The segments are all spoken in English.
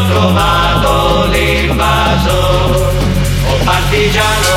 ho trovato l'invaso, o partigiano.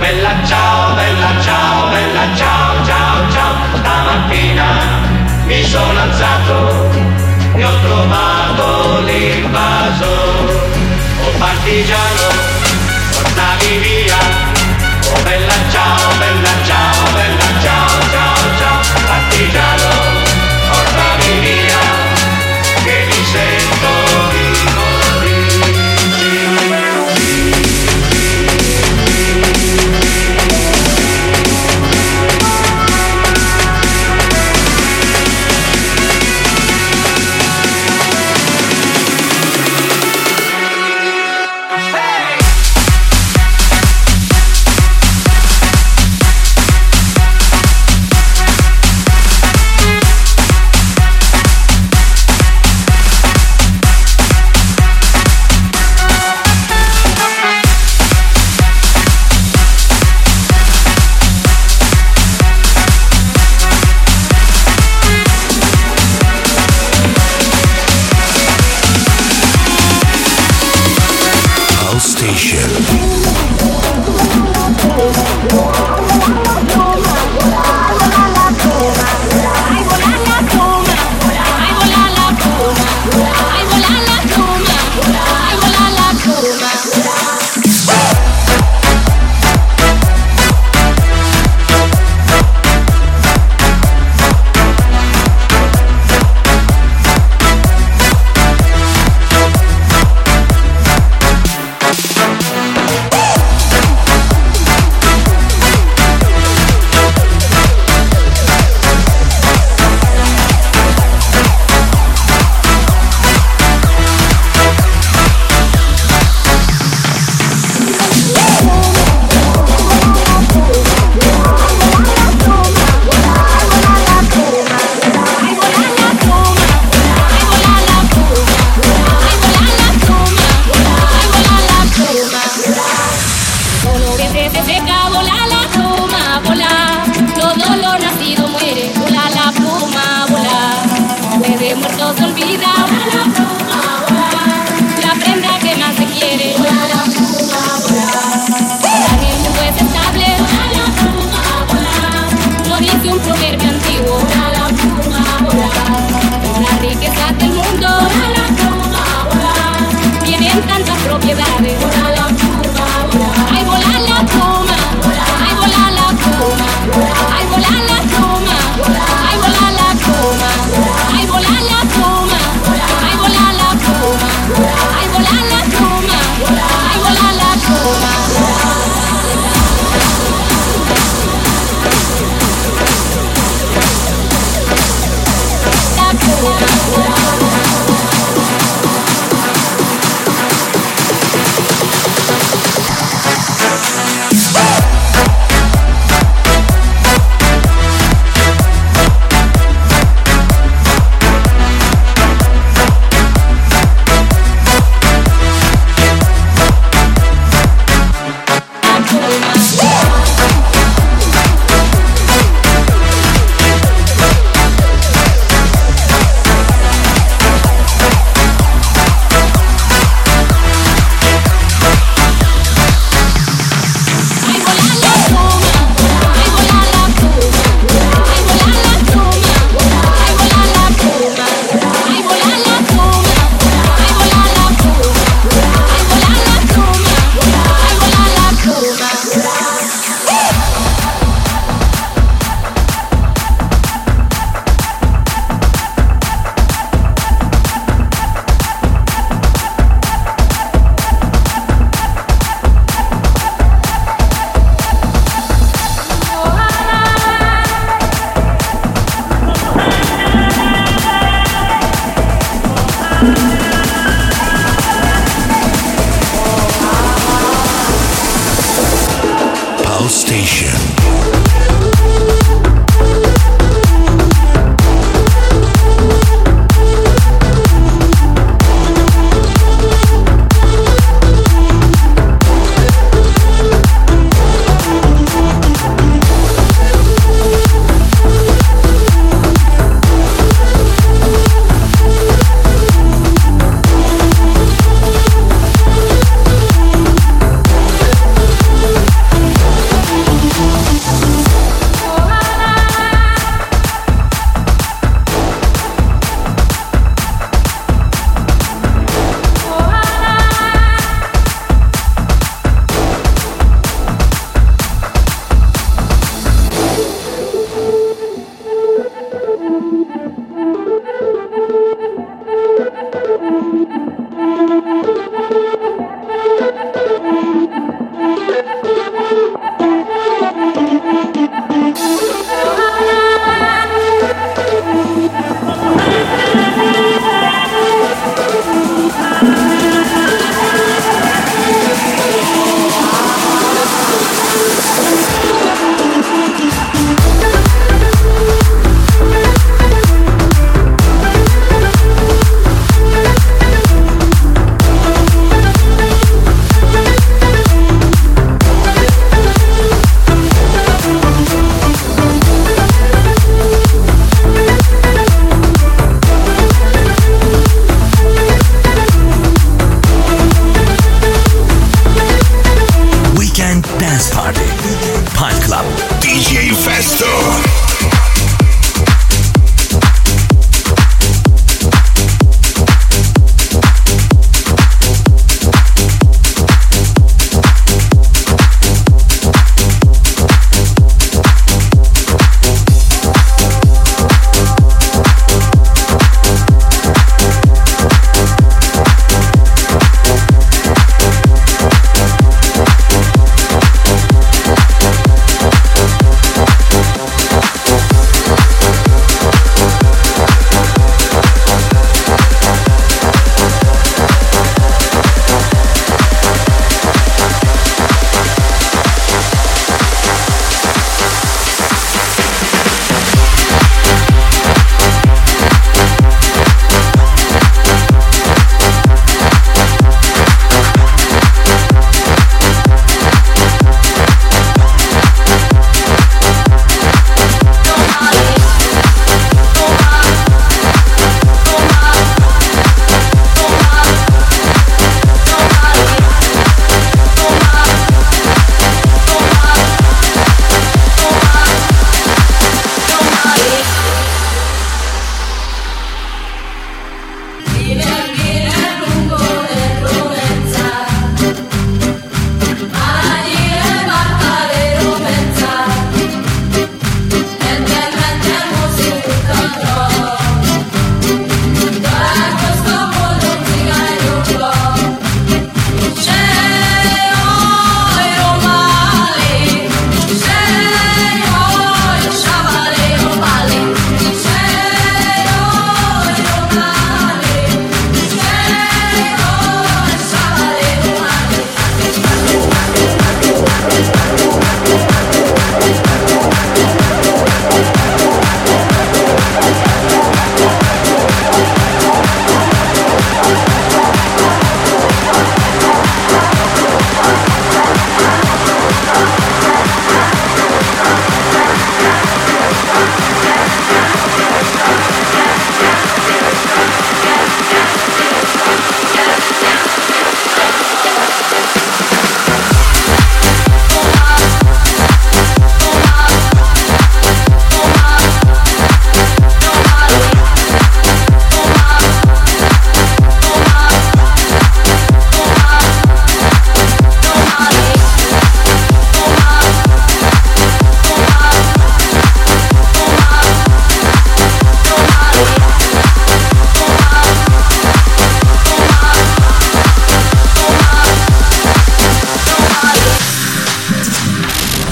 bella ciao, bella ciao, bella ciao, ciao, ciao. Stamattina mi sono alzato e ho trovato l'invasore. Oh partigiano, portavi via. Oh bella ciao, bella ciao.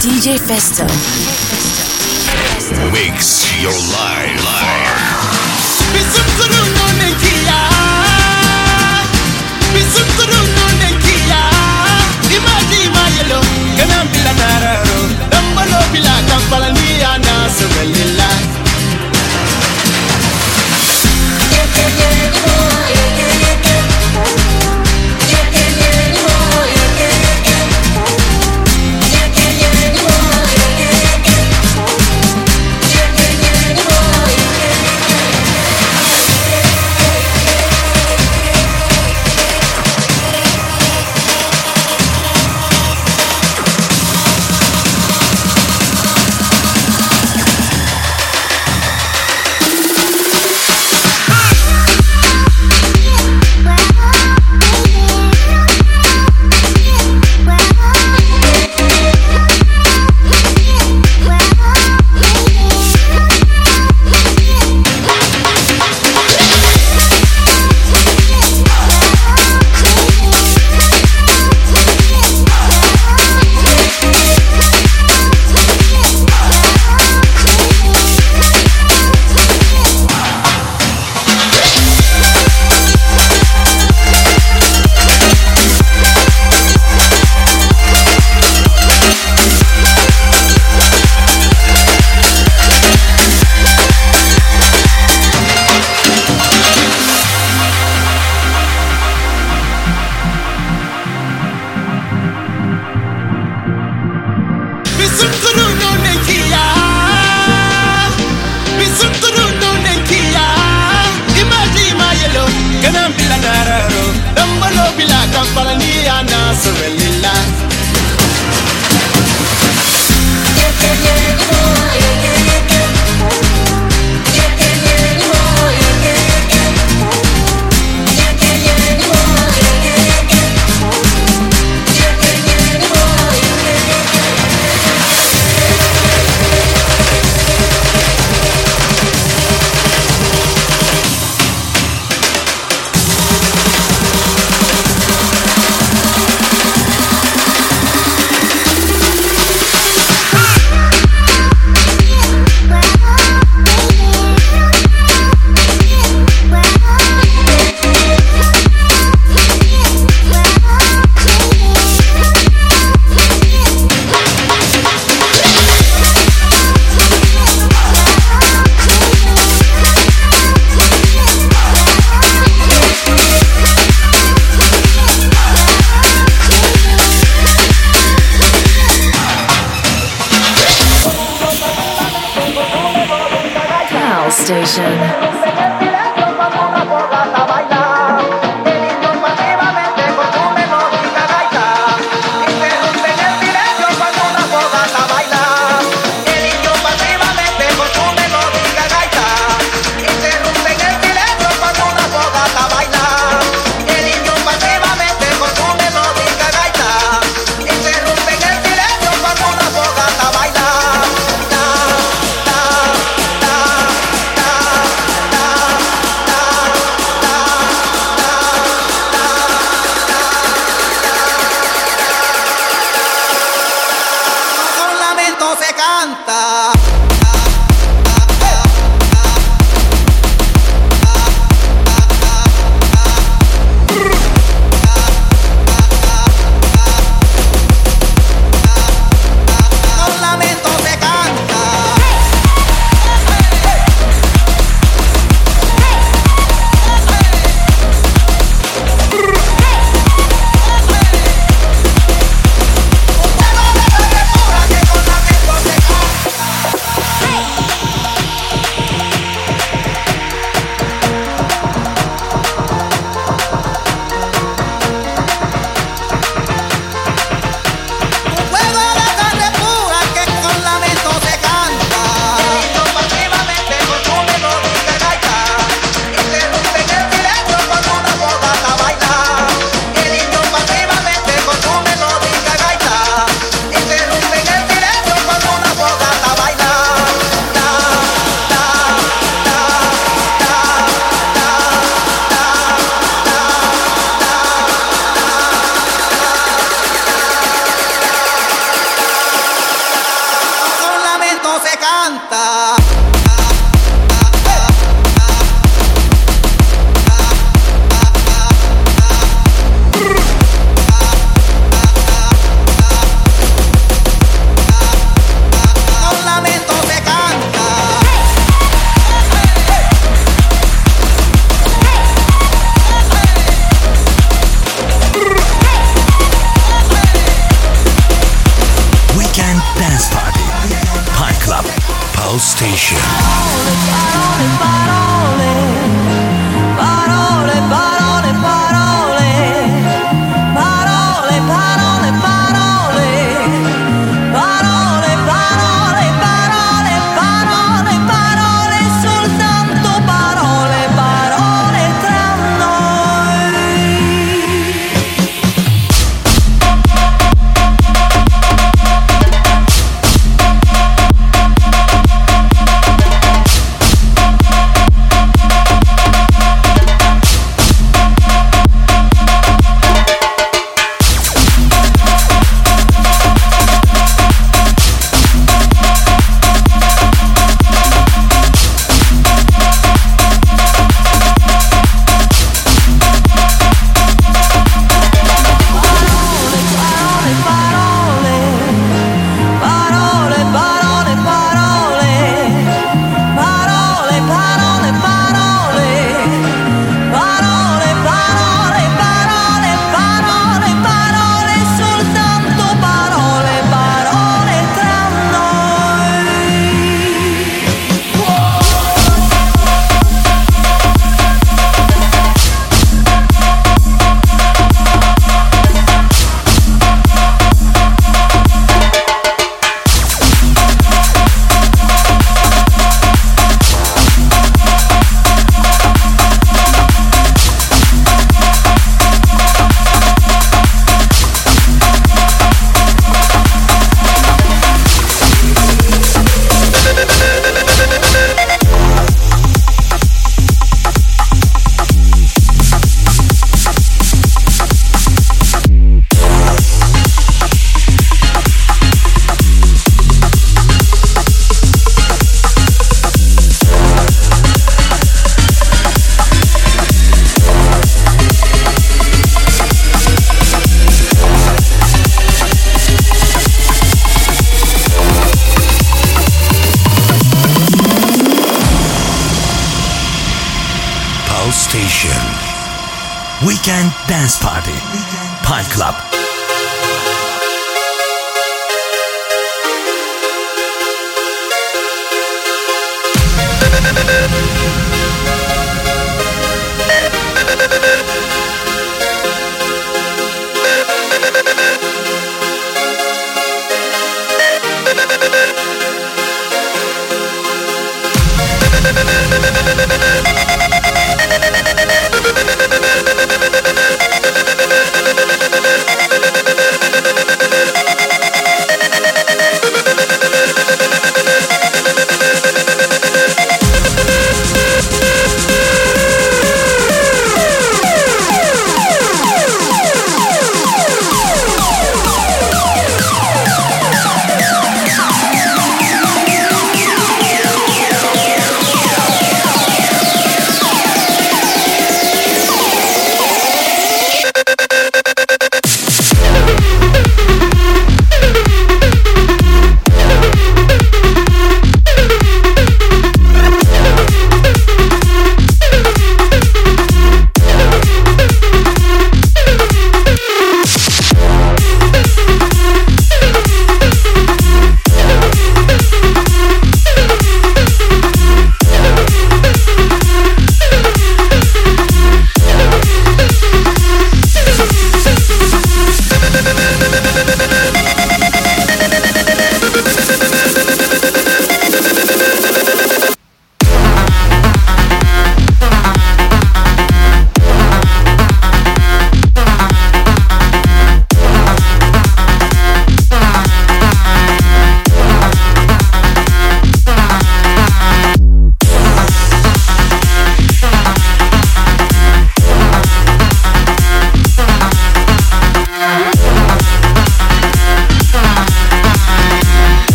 Festo. Makes your life. Ganambila nararo, dambalo bila kampalania na canta.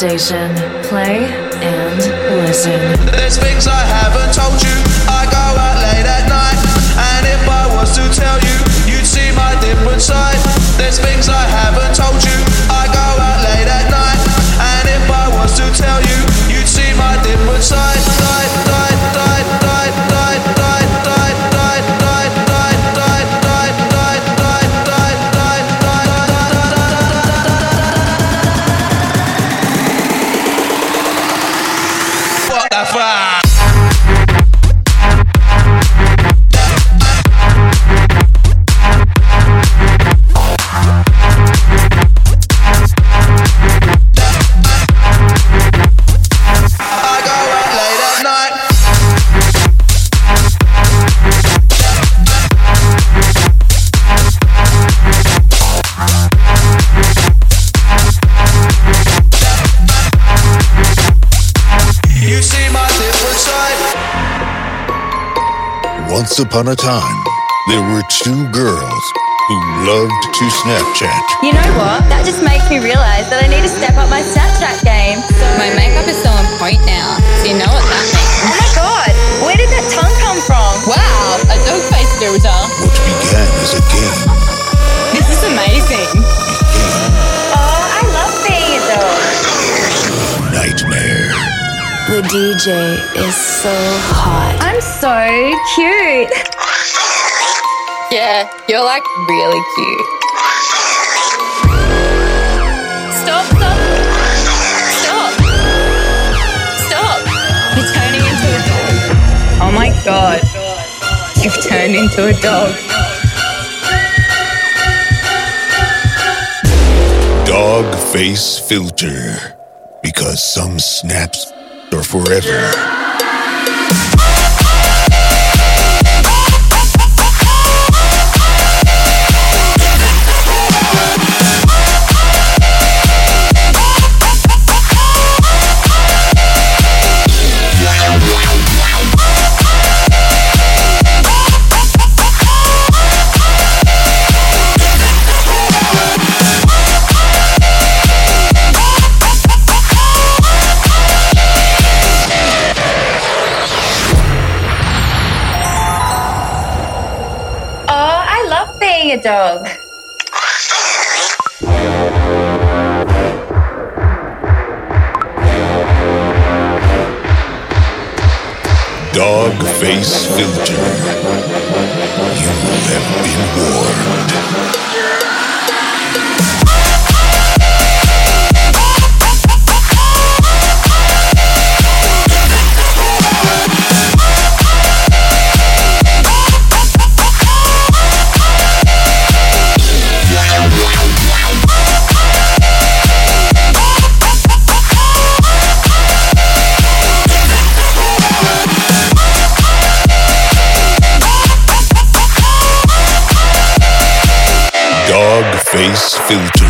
Station. ¡Ah! Upon a time, there were two girls who loved to Snapchat. You know what? That just makes me realize that I need to step up my Snapchat game. My makeup is so on point now. Do you know what that means? Oh my god, where did that tongue come from? Wow, DJ is so hot. I'm so cute. Yeah, you're like really cute. Stop, stop. Stop. Stop. You're turning into a dog. Oh my god. You've turned into a dog. Dog face filter. Because some snaps are forever. Dog. Dog face filter. You have been warned. Face filter.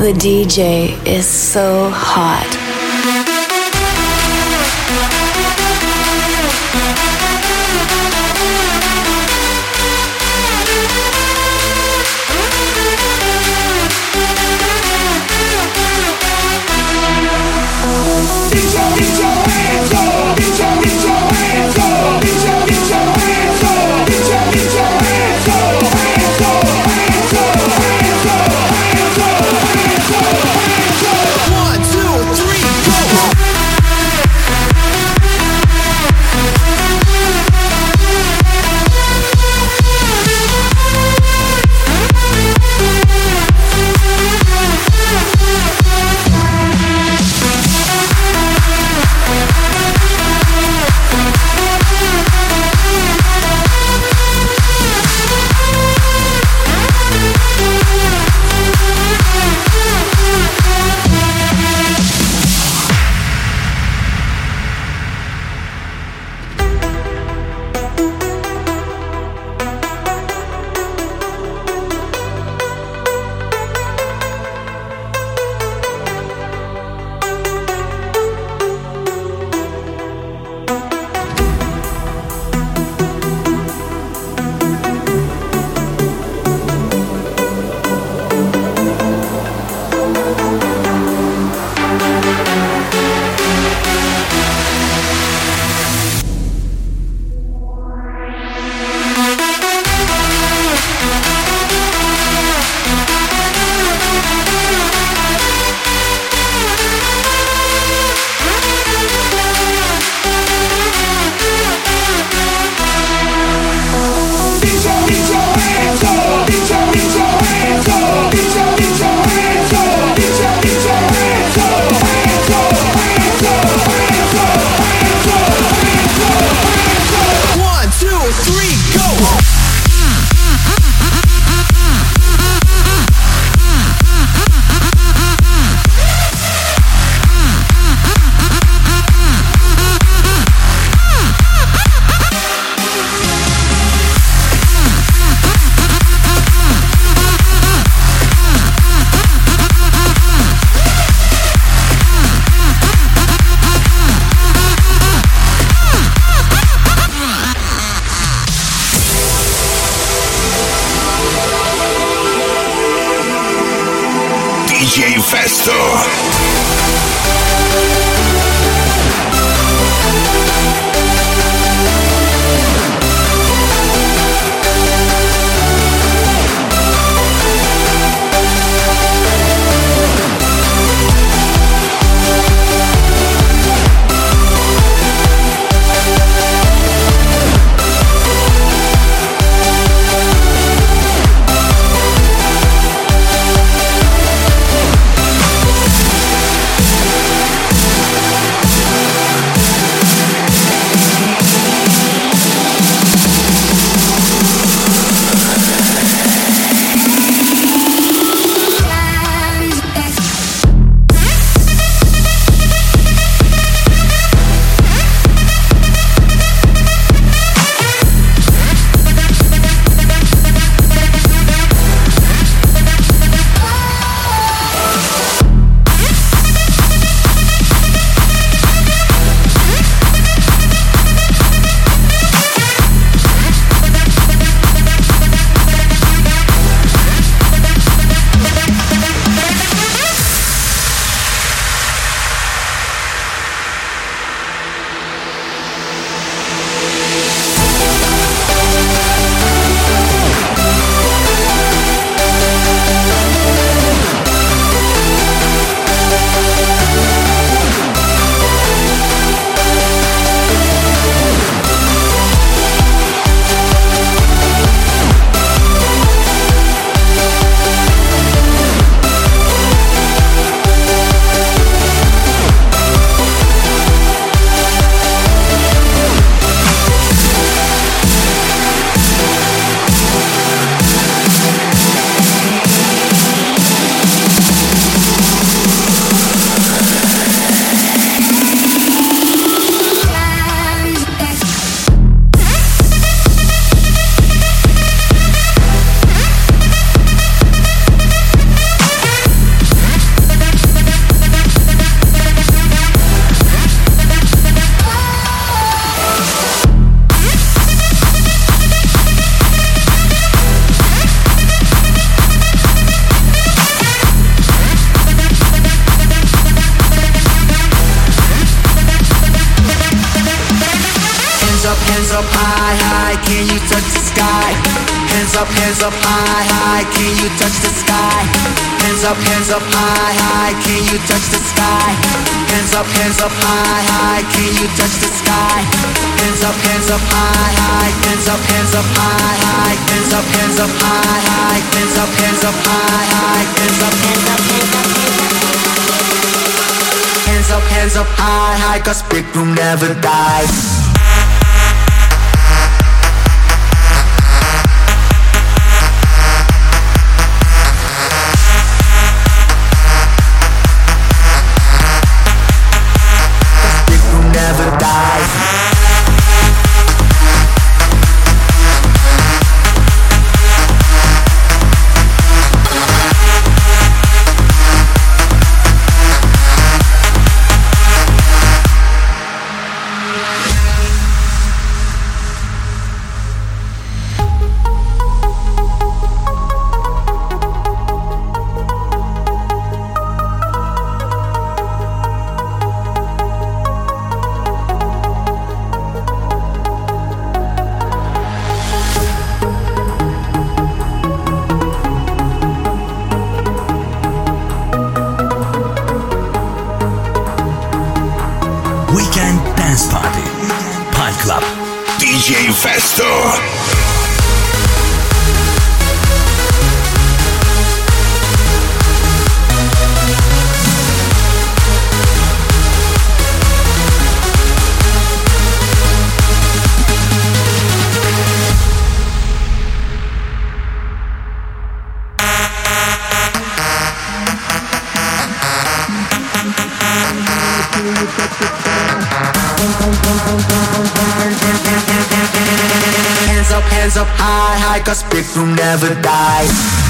The DJ is so hot. Hands up, hands up high, high, can you touch the sky? Hands up, hands up high, high, can you touch the sky? Hands up, hands up high, high, can you touch the sky? Hands up, hands up high, high, hands up, hands up high, high, hands up, hands up high, high, hands up, hands up high, high, hands up, hands up, hands up, hands up, hands up high, high, cause big room never dies. Party. Pine Club. DJ Festo. Never die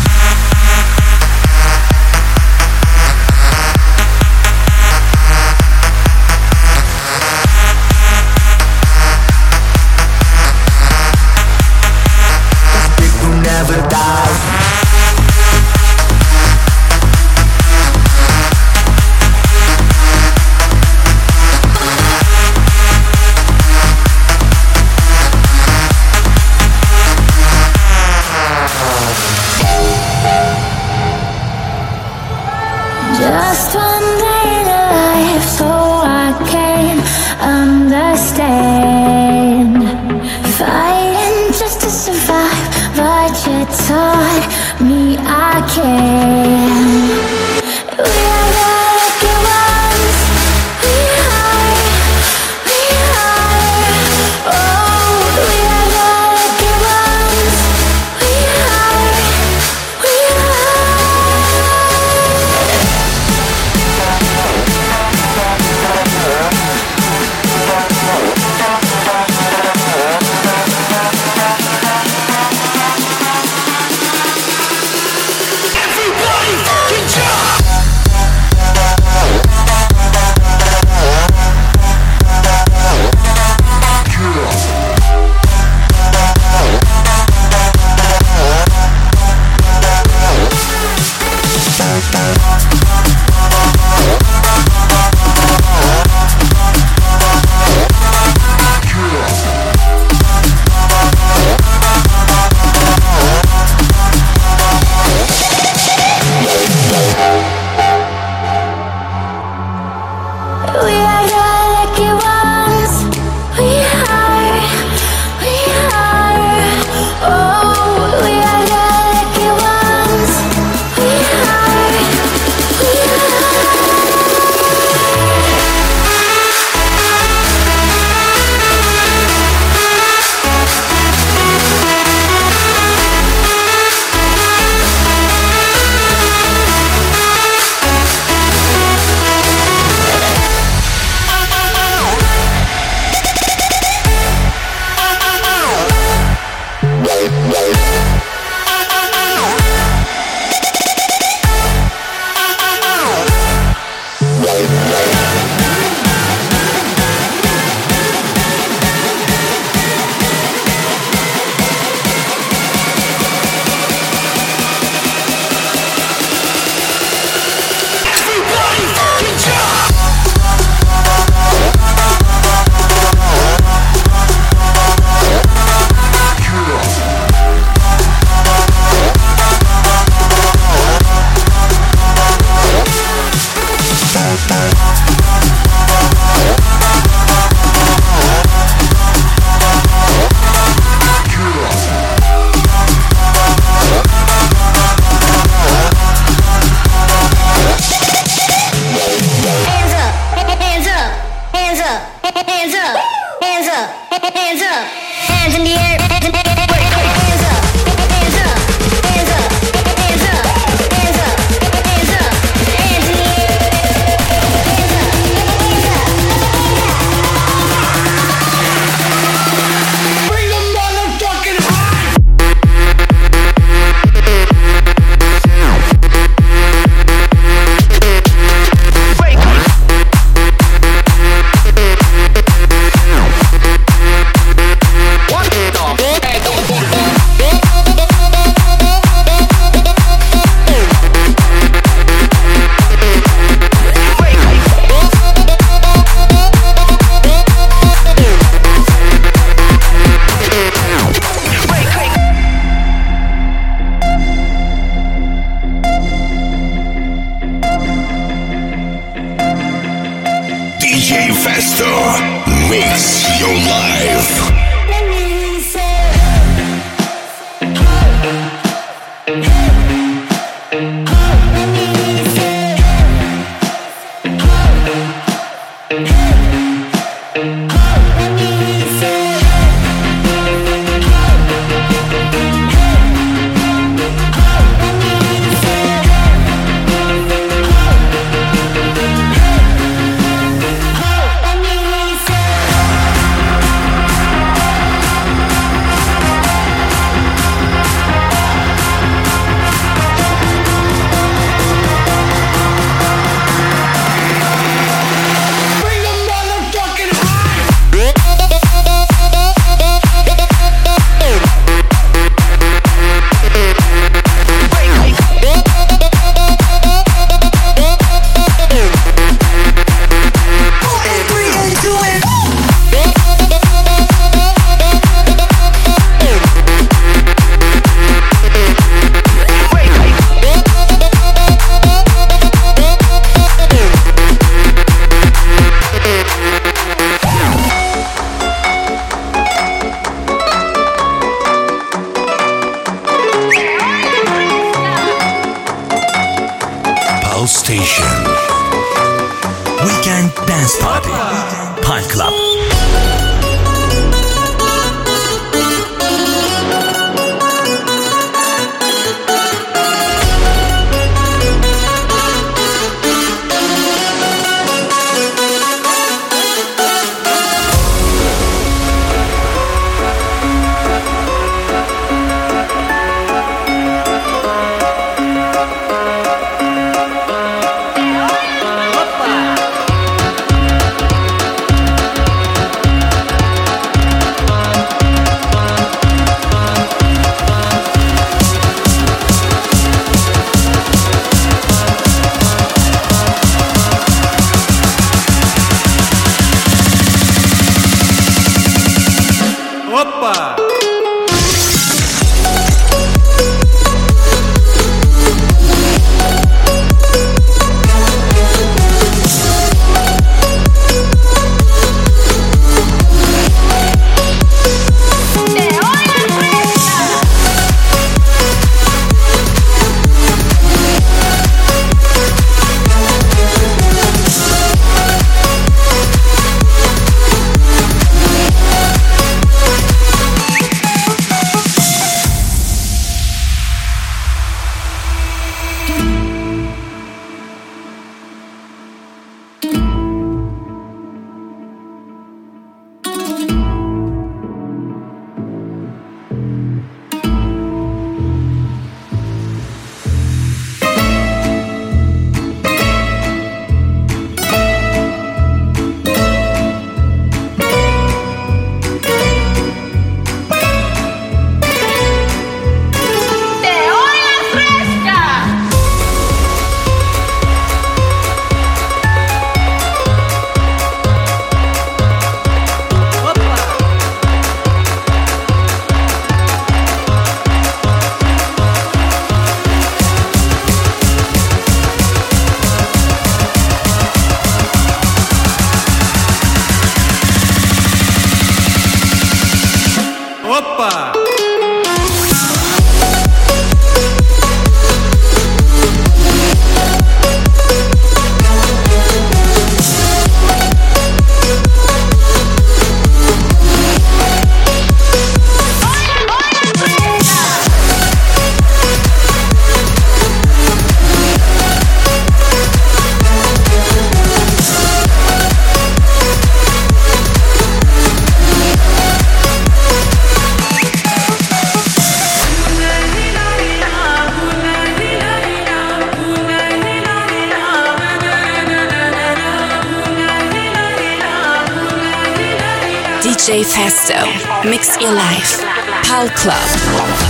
DJ Festo. Mix your life. Pal Club.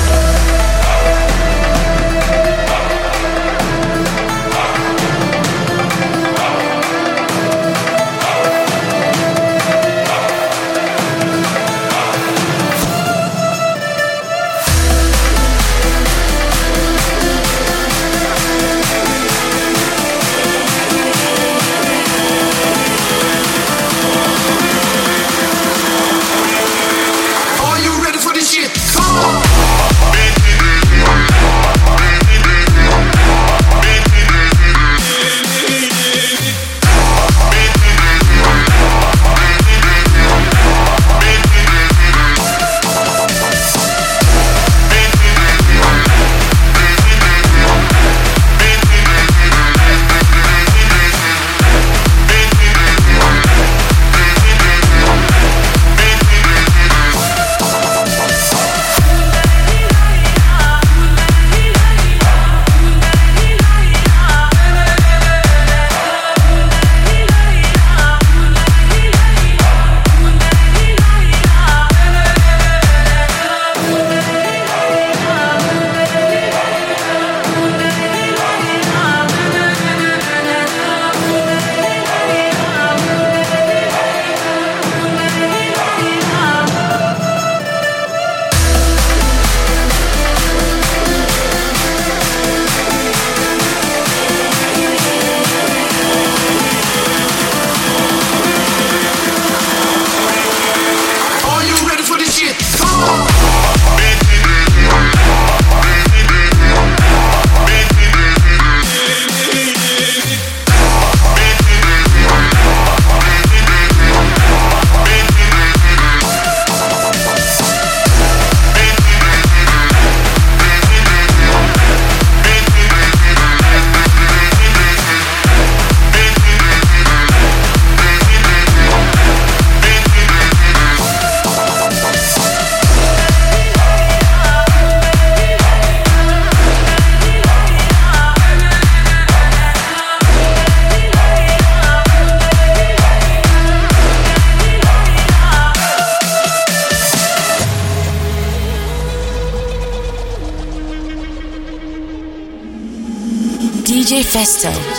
Manifesto.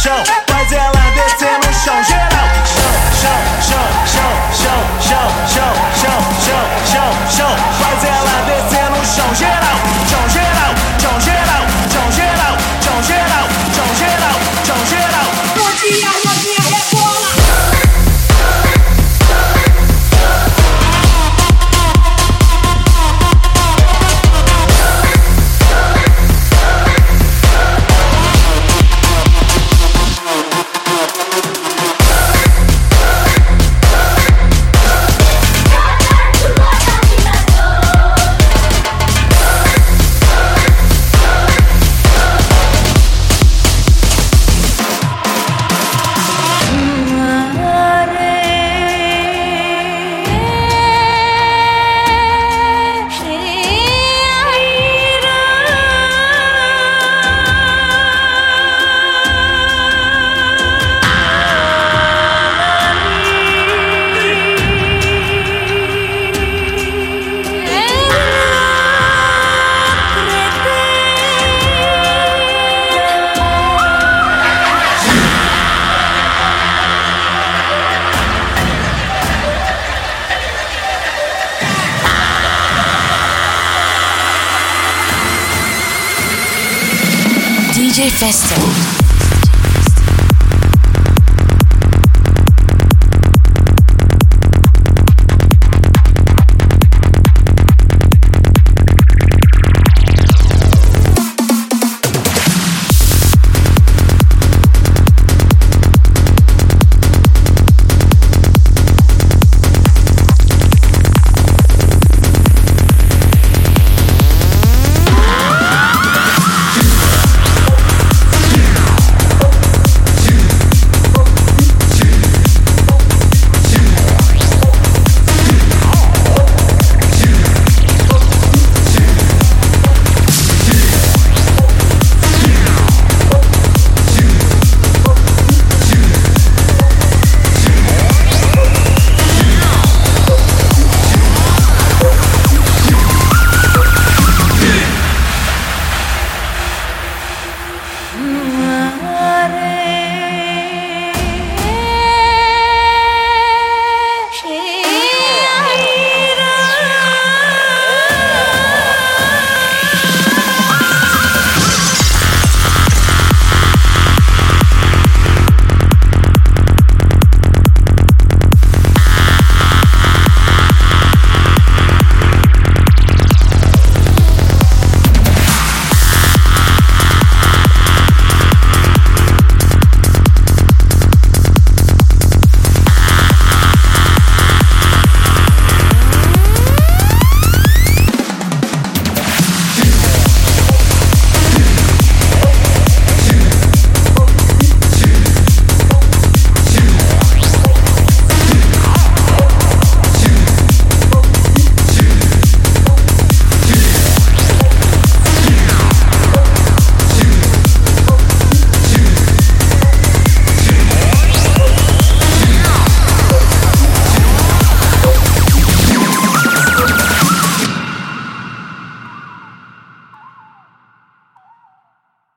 show.